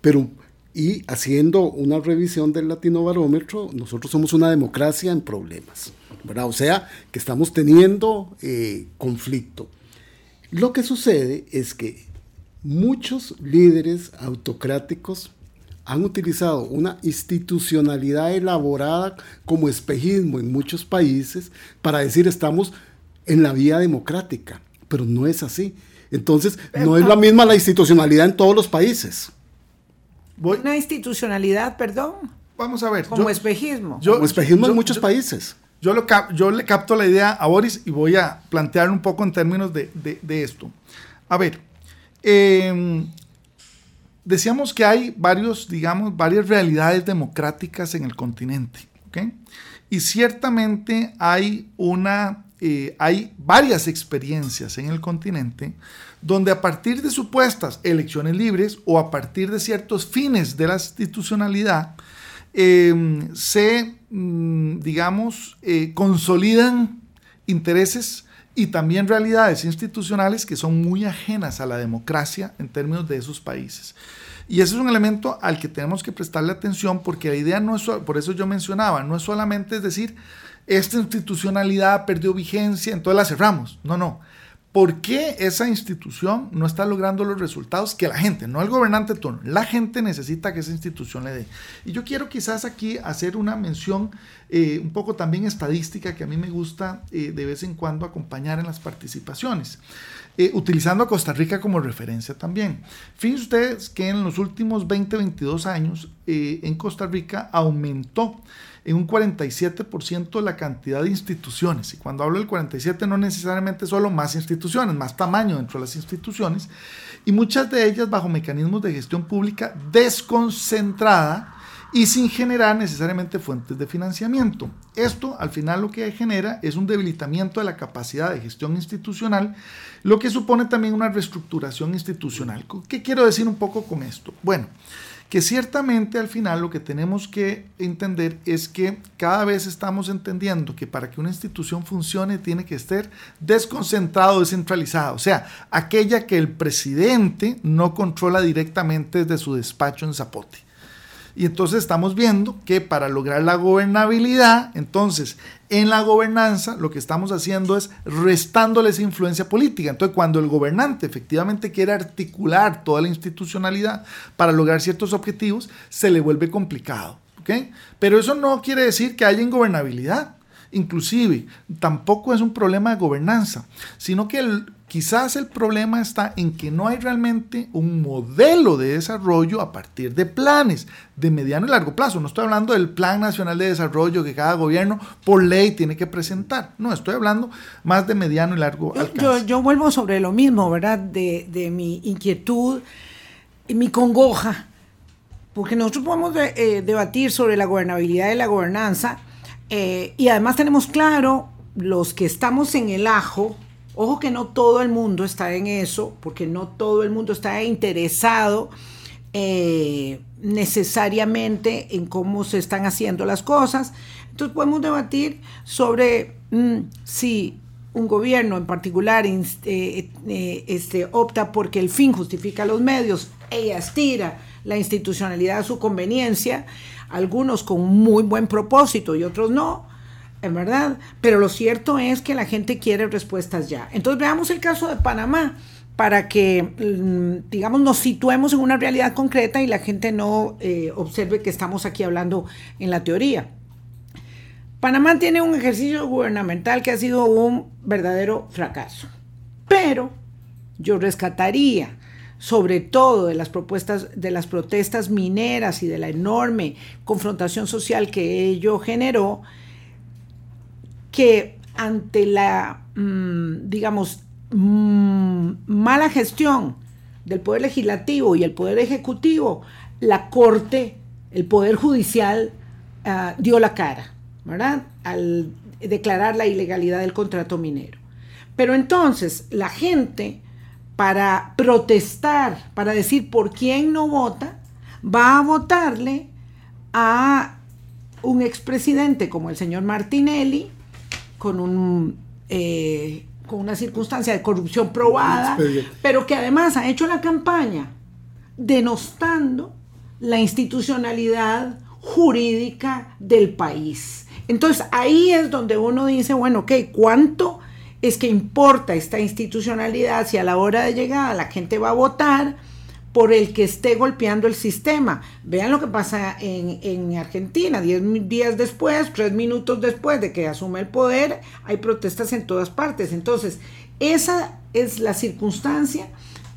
Speaker 4: pero y haciendo una revisión del latino barómetro, nosotros somos una democracia en problemas, ¿verdad? O sea, que estamos teniendo eh, conflicto. Lo que sucede es que muchos líderes autocráticos han utilizado una institucionalidad elaborada como espejismo en muchos países para decir estamos en la vía democrática, pero no es así. Entonces, no es la misma la institucionalidad en todos los países.
Speaker 3: Una institucionalidad, perdón.
Speaker 5: Vamos a ver.
Speaker 3: Como espejismo.
Speaker 4: como espejismo en muchos países.
Speaker 5: Yo, lo yo le capto la idea a Boris y voy a plantear un poco en términos de, esto. A ver, em, decíamos que hay varios, digamos, varias realidades democráticas en el continente. Y ciertamente hay una eh, hay varias experiencias en el continente donde a partir de supuestas elecciones libres o a partir de ciertos fines de la institucionalidad, em, se, mm, digamos, eh, consolidan intereses y también realidades institucionales que son muy ajenas a la democracia en términos de esos países. Y ese es un elemento al que tenemos que prestarle atención porque la idea no es, por eso yo mencionaba, no es solamente es decir, esta institucionalidad perdió vigencia, entonces la cerramos. No, no. ¿Por qué esa institución no está logrando los resultados que la gente, no el gobernante turno, la gente necesita que esa institución le dé? Y yo quiero quizás aquí hacer una mención eh, un poco también estadística que a mí me gusta eh, de vez en cuando acompañar en las participaciones. Eh, utilizando a Costa Rica como referencia también. Fíjense ustedes que en los últimos 20, 22 años en Costa Rica aumentó en un 47% la cantidad de instituciones. Y cuando hablo del 47 no necesariamente solo más instituciones, más tamaño dentro de las instituciones, y muchas de ellas bajo mecanismos de gestión pública desconcentrada y sin generar necesariamente fuentes de financiamiento. Esto al final lo que genera es un debilitamiento de la capacidad de gestión institucional, lo que supone también una reestructuración institucional. ¿Qué quiero decir un poco con esto? Bueno, que ciertamente al final lo que tenemos que entender es que cada vez estamos entendiendo que para que una institución funcione tiene que estar desconcentrado, descentralizado, o sea, aquella que el presidente no controla directamente desde su despacho en Zapote. Y entonces estamos viendo que para lograr la gobernabilidad, entonces en la gobernanza lo que estamos haciendo es restándoles influencia política. Entonces cuando el gobernante efectivamente quiere articular toda la institucionalidad para lograr ciertos objetivos, se le vuelve complicado. ¿okay? Pero eso no quiere decir que haya ingobernabilidad. Inclusive, tampoco es un problema de gobernanza, sino que el, Quizás el problema está en que no hay realmente un modelo de desarrollo a partir de planes de mediano y largo plazo. No estoy hablando del Plan Nacional de Desarrollo que cada gobierno por ley tiene que presentar. No, estoy hablando más de mediano y largo
Speaker 3: alcance. Yo, vuelvo sobre lo mismo, ¿verdad? De, mi inquietud y mi congoja, porque nosotros podemos eh, debatir sobre la gobernabilidad y la gobernanza, eh, y además tenemos claro los que estamos en el ajo, Ojo que no todo el mundo está en eso, porque no todo el mundo está interesado eh, necesariamente en cómo se están haciendo las cosas. Entonces podemos debatir sobre mm, si un gobierno en particular eh, eh, este, opta porque el fin justifica los medios e estira la institucionalidad a su conveniencia, algunos con muy buen propósito y otros no en verdad. Pero lo cierto es que la gente quiere respuestas ya. Entonces veamos el caso de Panamá para que, mm, digamos, nos situemos en una realidad concreta y la gente no eh, observe que estamos aquí hablando en la teoría. Panamá tiene un ejercicio gubernamental que ha sido un verdadero fracaso. Pero yo rescataría sobre todo de las propuestas de las protestas mineras y de la enorme confrontación social que ello generó, que ante la, mm, digamos, mm, mala gestión del Poder Legislativo y el Poder Ejecutivo, la Corte, el Poder Judicial, ah, dio la cara, ¿verdad? Al declarar la ilegalidad del contrato minero. Pero entonces la gente, para protestar, para decir por quién no vota, va a votarle a un expresidente como el señor Martinelli, con un eh, con una circunstancia de corrupción probada, pero que además ha hecho la campaña denostando la institucionalidad jurídica del país. Entonces ahí es donde uno dice, bueno, ok, ¿cuánto es que importa esta institucionalidad si a la hora de llegada la gente va a votar por el que esté golpeando el sistema. Vean lo que pasa en, en Argentina, diez días después, tres minutos después de que asume el poder, hay protestas en todas partes. Entonces, esa es la circunstancia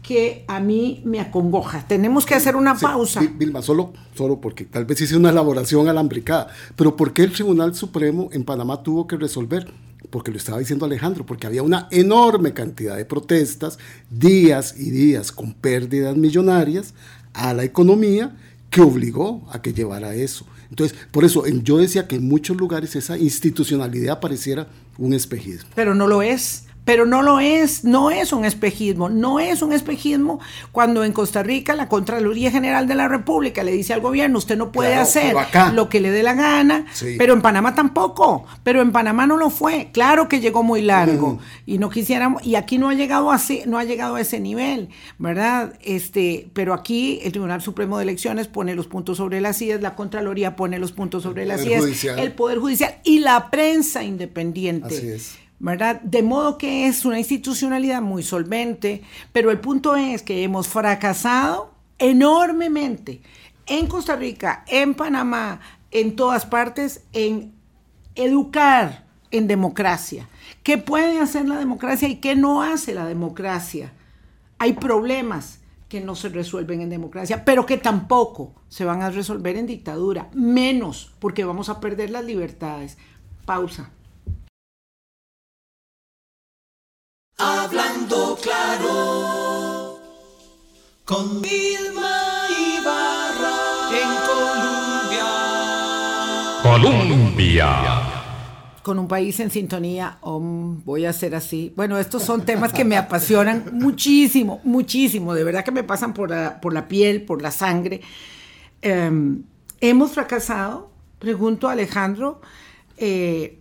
Speaker 3: que a mí me acongoja. Tenemos que hacer una pausa.
Speaker 4: Vilma, solo, solo porque tal vez hice una elaboración alambricada, pero ¿por qué el Tribunal Supremo en Panamá tuvo que resolver? Porque lo estaba diciendo Alejandro, porque había una enorme cantidad de protestas, días y días con pérdidas millonarias a la economía que obligó a que llevara eso. Entonces, por eso yo decía que en muchos lugares esa institucionalidad pareciera un espejismo.
Speaker 3: Pero no lo es pero no lo es, no es un espejismo, no es un espejismo cuando en Costa Rica la Contraloría General de la República le dice al gobierno, usted no puede hacer lo que le dé la gana, pero en Panamá tampoco, pero en Panamá no lo fue, claro que llegó muy largo y no quisiéramos, y aquí no ha llegado así, no ha llegado a ese nivel, ¿verdad? Este, pero aquí el Tribunal Supremo de Elecciones pone los puntos sobre las sillas, la Contraloría pone los puntos sobre las sillas, el Poder Judicial y la prensa independiente.
Speaker 4: Así es
Speaker 3: ¿verdad? De modo que es una institucionalidad muy solvente, pero el punto es que hemos fracasado enormemente en Costa Rica, en Panamá, en todas partes, en educar en democracia. ¿Qué puede hacer la democracia y qué no hace la democracia? Hay problemas que no se resuelven en democracia, pero que tampoco se van a resolver en dictadura, menos porque vamos a perder las libertades. Pausa.
Speaker 2: Hablando claro con Vilma Ibarra en Colombia.
Speaker 1: Colombia.
Speaker 3: Con un país en sintonía, voy a hacer así. Bueno, estos son temas que me apasionan muchísimo, muchísimo. De verdad que me pasan por la, por la piel, por la sangre. Em, hemos fracasado, pregunto a Alejandro, eh,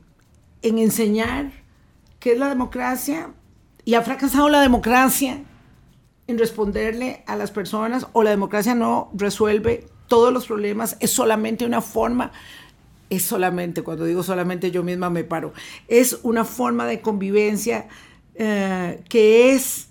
Speaker 3: en enseñar qué es la democracia, y ha fracasado la democracia en responderle a las personas o la democracia no resuelve todos los problemas, es solamente una forma, es solamente, cuando digo solamente yo misma me paro, es una forma de convivencia eh, que es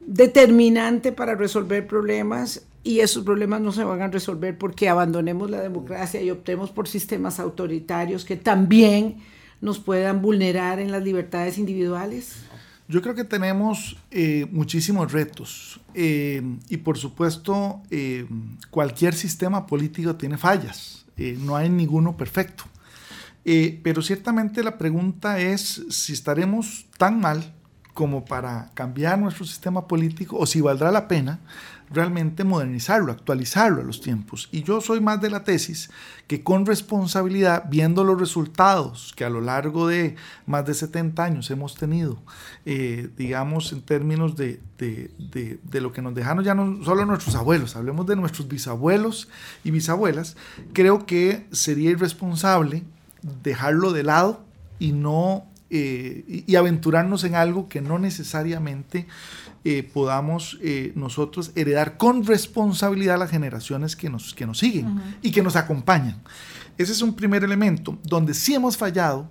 Speaker 3: determinante para resolver problemas y esos problemas no se van a resolver porque abandonemos la democracia y optemos por sistemas autoritarios que también nos puedan vulnerar en las libertades individuales.
Speaker 5: Yo creo que tenemos eh, muchísimos retos eh, y por supuesto eh, cualquier sistema político tiene fallas, no hay ninguno perfecto. pero ciertamente la pregunta es si estaremos tan mal como para cambiar nuestro sistema político o si valdrá la pena realmente modernizarlo, actualizarlo a los tiempos. Y yo soy más de la tesis que con responsabilidad, viendo los resultados que a lo largo de más de 70 años hemos tenido, eh, digamos en términos de, de, lo que nos dejaron ya no solo nuestros abuelos, hablemos de nuestros bisabuelos y bisabuelas, creo que sería irresponsable dejarlo de lado y no eh, y aventurarnos en algo que no necesariamente eh, podamos eh, nosotros heredar con responsabilidad a las generaciones que nos, que nos siguen y que nos acompañan. Ese es un primer elemento donde sí hemos fallado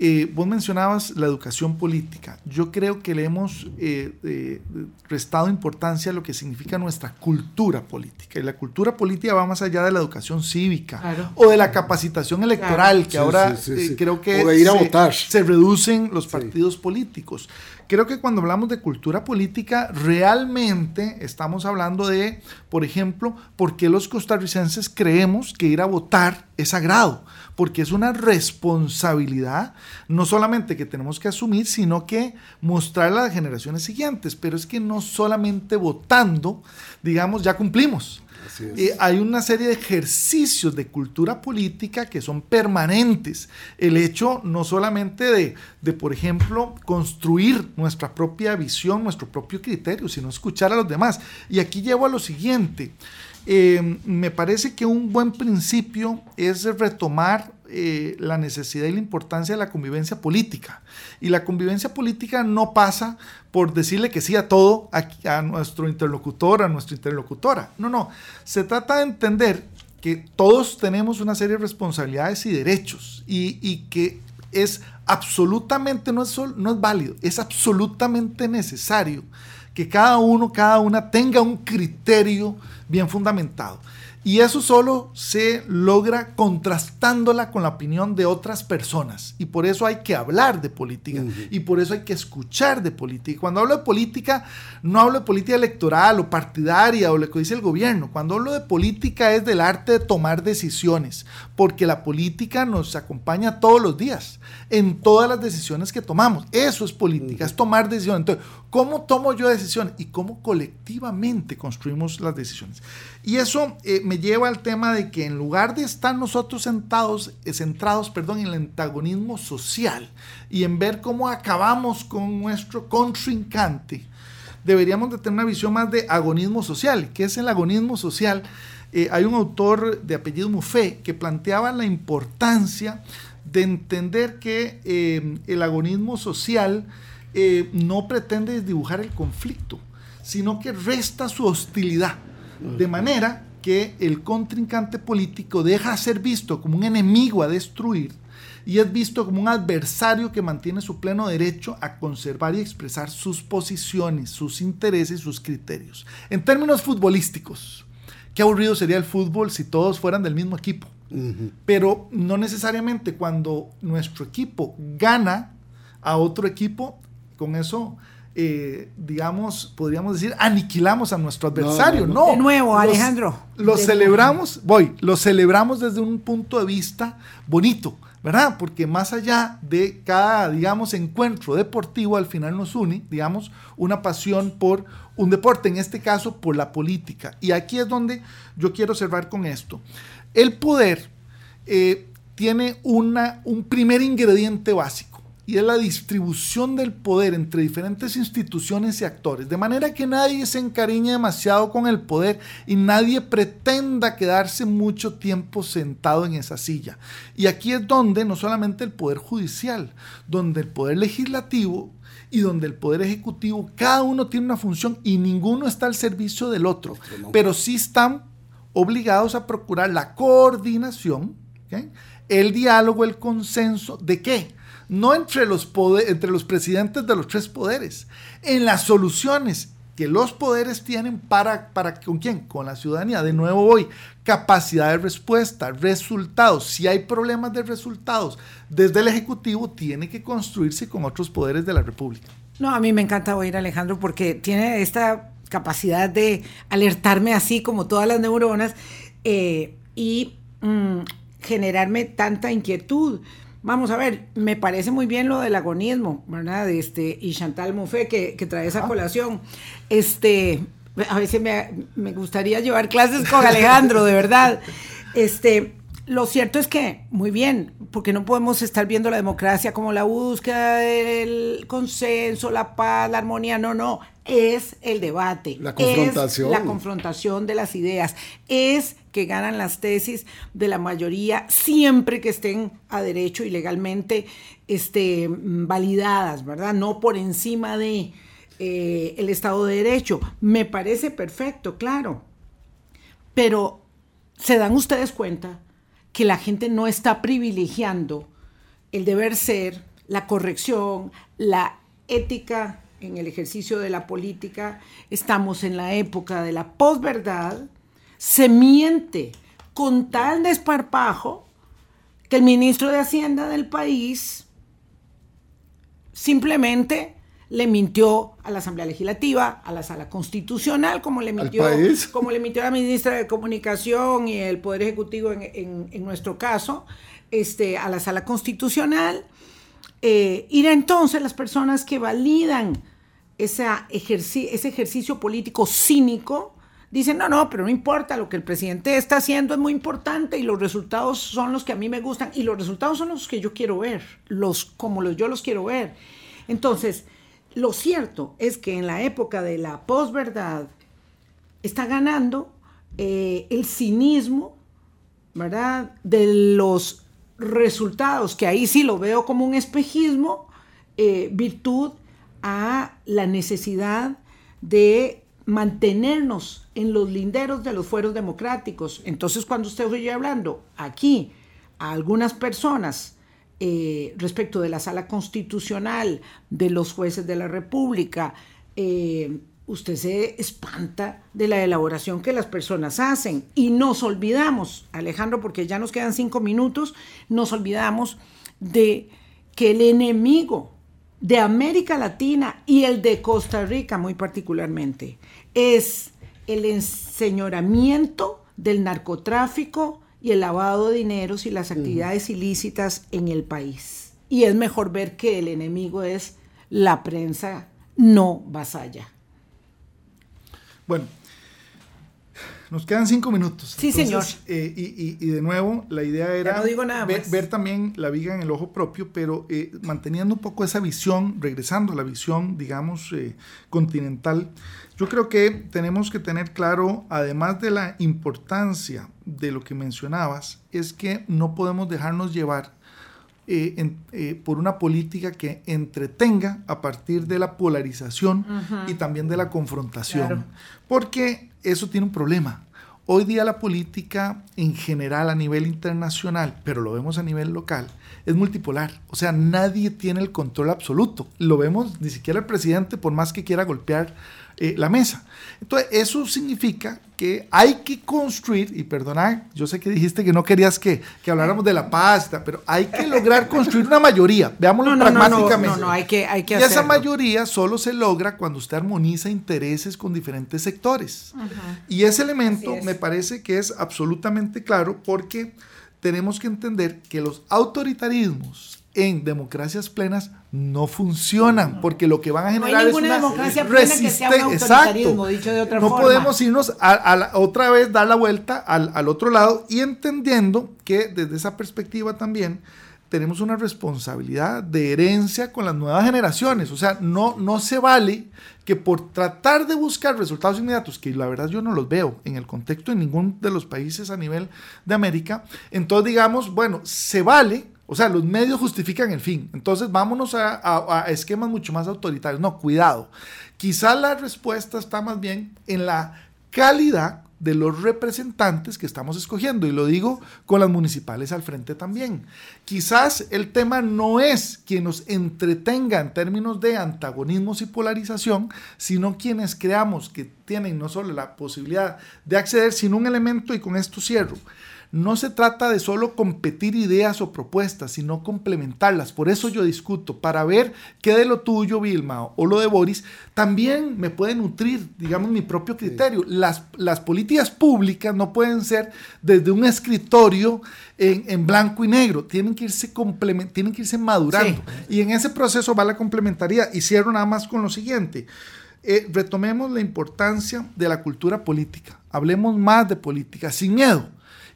Speaker 5: eh, vos mencionabas la educación política. Yo creo que le hemos eh, eh, restado importancia a lo que significa nuestra cultura política. Y la cultura política va más allá de la educación cívica o de la capacitación electoral, que ahora creo que
Speaker 4: ir a se, votar.
Speaker 5: se reducen los partidos políticos. Creo que cuando hablamos de cultura política, realmente estamos hablando de, por ejemplo, por qué los costarricenses creemos que ir a votar es sagrado porque es una responsabilidad no solamente que tenemos que asumir, sino que mostrar a las generaciones siguientes. Pero es que no solamente votando, digamos, ya cumplimos. Eh, hay una serie de ejercicios de cultura política que son permanentes. El hecho no solamente de, de, por ejemplo, construir nuestra propia visión, nuestro propio criterio, sino escuchar a los demás. Y aquí llevo a lo siguiente. Eh, me parece que un buen principio es retomar eh, la necesidad y la importancia de la convivencia política. Y la convivencia política no pasa por decirle que sí a todo a, nuestro interlocutor, a nuestra interlocutora. No, no. Se trata de entender que todos tenemos una serie de responsabilidades y derechos y, que es absolutamente, no es, no es válido, es absolutamente necesario que cada uno, cada una tenga un criterio bien fundamentado. Y eso solo se logra contrastándola con la opinión de otras personas. Y por eso hay que hablar de política. Y por eso hay que escuchar de política. Cuando hablo de política, no hablo de política electoral o partidaria o lo que dice el gobierno. Cuando hablo de política es del arte de tomar decisiones. Porque la política nos acompaña todos los días en todas las decisiones que tomamos. Eso es política, es tomar decisiones. Entonces, ¿cómo tomo yo decisiones? Y cómo colectivamente construimos las decisiones. Y eso eh, me lleva al tema de que en lugar de estar nosotros sentados, eh, centrados perdón, en el antagonismo social y en ver cómo acabamos con nuestro contrincante, deberíamos de tener una visión más de agonismo social. ¿Qué es el agonismo social? Eh, hay un autor de apellido Muffet que planteaba la importancia de entender que el agonismo social no pretende dibujar el conflicto, sino que resta su hostilidad de manera que el contrincante político deja de ser visto como un enemigo a destruir y es visto como un adversario que mantiene su pleno derecho a conservar y expresar sus posiciones, sus intereses, sus criterios. En términos futbolísticos, qué aburrido sería el fútbol si todos fueran del mismo equipo. Pero no necesariamente cuando nuestro equipo gana a otro equipo, con eso eh, digamos, podríamos decir, aniquilamos a nuestro adversario. No,
Speaker 3: de nuevo, Alejandro.
Speaker 5: Lo celebramos, voy, lo celebramos desde un punto de vista bonito, ¿verdad? Porque más allá de cada, digamos, encuentro deportivo, al final nos une, digamos, una pasión por un deporte, en este caso por la política. Y aquí es donde yo quiero cerrar con esto. El poder eh, tiene una, un primer ingrediente básico y es la distribución del poder entre diferentes instituciones y actores, de manera que nadie se encariñe demasiado con el poder y nadie pretenda quedarse mucho tiempo sentado en esa silla. Y aquí es donde no solamente el poder judicial, donde el poder legislativo y donde el poder ejecutivo, cada uno tiene una función y ninguno está al servicio del otro, pero sí están obligados a procurar la coordinación, el diálogo, el consenso, ¿de qué? No entre los, entre los presidentes de los tres poderes, en las soluciones que los poderes tienen para, para con quién, con la ciudadanía. De nuevo hoy, capacidad de respuesta, resultados. Si hay problemas de resultados desde el Ejecutivo, tiene que construirse con otros poderes de la República.
Speaker 3: No, a mí me encanta oír Alejandro porque tiene esta capacidad de alertarme así como todas las neuronas eh, y mm, generarme tanta inquietud. Vamos a ver, me parece muy bien lo del agonismo, ¿verdad? Este, y Chantal Mouffe que, trae esa colación. Este, a veces me, me, gustaría llevar clases con Alejandro, de verdad. Este, lo cierto es que, muy bien, porque no podemos estar viendo la democracia como la búsqueda del consenso, la paz, la armonía, no, no, es el debate.
Speaker 4: La confrontación.
Speaker 3: la confrontación de las ideas. Es que ganan las tesis de la mayoría siempre que estén a derecho y legalmente este, validadas, ¿verdad? No por encima de eh, el Estado de Derecho. Me parece perfecto, claro. Pero se dan ustedes cuenta que la gente no está privilegiando el deber ser, la corrección, la ética en el ejercicio de la política. Estamos en la época de la posverdad. Se miente con tal desparpajo que el ministro de Hacienda del país simplemente le mintió a la Asamblea Legislativa, a la Sala Constitucional, como le mintió, como le mintió a la ministra de Comunicación y el Poder Ejecutivo en, nuestro caso, este, a la Sala Constitucional. Eh, y entonces las personas que validan esa ese ejercicio político cínico dicen, no, no, pero no importa, lo que el presidente está haciendo es muy importante y los resultados son los que a mí me gustan y los resultados son los que yo quiero ver, los como los yo los quiero ver. Entonces, lo cierto es que en la época de la posverdad está ganando eh, el cinismo, ¿verdad? De los resultados, que ahí sí lo veo como un espejismo, eh, virtud a la necesidad de mantenernos en los linderos de los fueros democráticos. Entonces, cuando usted oye hablando aquí a algunas personas eh, respecto de la sala constitucional, de los jueces de la República, eh, usted se espanta de la elaboración que las personas hacen. Y nos olvidamos, Alejandro, porque ya nos quedan cinco minutos, nos olvidamos de que el enemigo de América Latina y el de Costa Rica muy particularmente es el enseñoramiento del narcotráfico y el lavado de dineros y las actividades ilícitas en el país. Y es mejor ver que el enemigo es la prensa no vasalla.
Speaker 5: Bueno, nos quedan cinco minutos.
Speaker 3: Sí, señor.
Speaker 5: Eh, y, de nuevo, la idea era ver, también la viga en el ojo propio, pero eh, manteniendo un poco esa visión, regresando a la visión, digamos, eh, continental. Yo creo que tenemos que tener claro, además de la importancia de lo que mencionabas, es que no podemos dejarnos llevar por una política que entretenga a partir de la polarización y también de la confrontación. Porque eso tiene un problema. Hoy día la política en general a nivel internacional, pero lo vemos a nivel local, es multipolar. O sea, nadie tiene el control absoluto. Lo vemos ni siquiera el presidente, por más que quiera golpear eh, la mesa. Entonces, eso significa que hay que construir, y perdona, yo sé que dijiste que no querías que, que habláramos de la pasta, pero hay que lograr construir una mayoría, veámoslo pragmáticamente.
Speaker 3: No, no, hay que, hay que
Speaker 5: Y esa mayoría solo se logra cuando usted armoniza intereses con diferentes sectores. Y ese elemento me parece que es absolutamente claro porque tenemos que entender que los autoritarismos en democracias plenas no funcionan, porque lo que van a generar es una
Speaker 3: democracia plena que sea un Exacto. Dicho de otra
Speaker 5: no podemos irnos a, otra vez, dar la vuelta al, al otro lado y entendiendo que desde esa perspectiva también tenemos una responsabilidad de herencia con las nuevas generaciones. O sea, no, no se vale que por tratar de buscar resultados inmediatos, que la verdad yo no los veo en el contexto de ningún de los países a nivel de América, entonces digamos, bueno, se vale o sea, los medios justifican el fin. Entonces, vámonos a, esquemas mucho más autoritarios. No, cuidado. Quizás la respuesta está más bien en la calidad de los representantes que estamos escogiendo. Y lo digo con las municipales al frente también. Quizás el tema no es quien nos entretenga en términos de antagonismos y polarización, sino quienes creamos que tienen no solo la posibilidad de acceder, sino un elemento, y con esto cierro, no se trata de solo competir ideas o propuestas, sino complementarlas. Por eso yo discuto, para ver qué de lo tuyo, Vilma, o lo de Boris, también me puede nutrir, digamos, mi propio criterio. Las, las políticas públicas no pueden ser desde un escritorio en, blanco y negro, tienen que irse, tienen que irse madurando. Y en ese proceso va la complementaría. Y cierro nada más con lo siguiente. Eh, retomemos la importancia de la cultura política. Hablemos más de política, sin miedo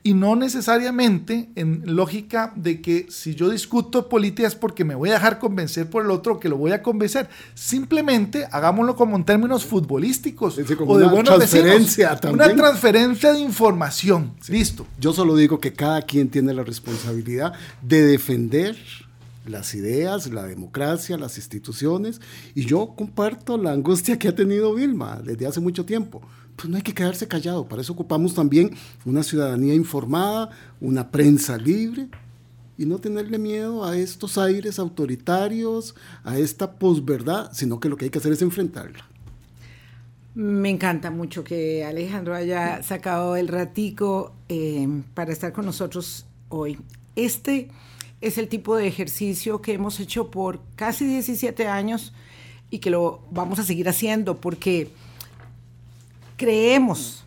Speaker 5: y no necesariamente en lógica de que si yo discuto política es porque me voy a dejar convencer por el otro que lo voy a convencer. Simplemente hagámoslo como en términos futbolísticos
Speaker 4: o de una transferencia
Speaker 5: Una transferencia de información. Listo.
Speaker 4: Yo solo digo que cada quien tiene la responsabilidad de defender las ideas, la democracia, las instituciones, y yo comparto la angustia que ha tenido Vilma desde hace mucho tiempo pues no hay que quedarse callado. Para eso ocupamos también una ciudadanía informada, una prensa libre y no tenerle miedo a estos aires autoritarios, a esta posverdad, sino que lo que hay que hacer es enfrentarla.
Speaker 3: Me encanta mucho que Alejandro haya sacado el ratico eh, para estar con nosotros hoy. Este es el tipo de ejercicio que hemos hecho por casi 17 años y que lo vamos a seguir haciendo porque Creemos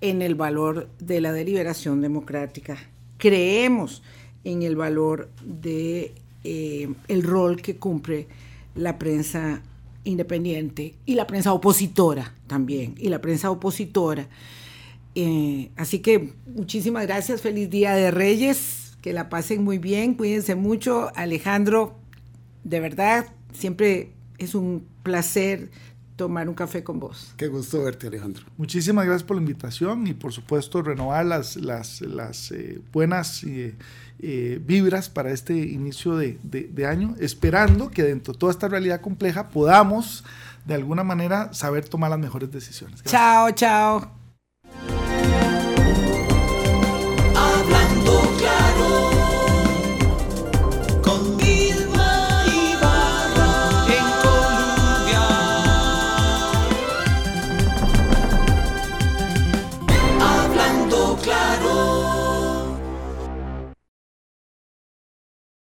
Speaker 3: en el valor de la deliberación democrática, creemos en el valor de eh, el rol que cumple la prensa independiente y la prensa opositora también, y la prensa opositora. Eh, así que muchísimas gracias, feliz Día de Reyes, que la pasen muy bien, cuídense mucho. Alejandro, de verdad, siempre es un placer tomar un café con vos.
Speaker 4: Qué gusto verte, Alejandro.
Speaker 5: Muchísimas gracias por la invitación y por supuesto renovar las, las, las eh, buenas eh, eh, vibras para este inicio de, de, año, esperando que dentro de toda esta realidad compleja podamos de alguna manera saber tomar las mejores decisiones.
Speaker 3: Chao, chao.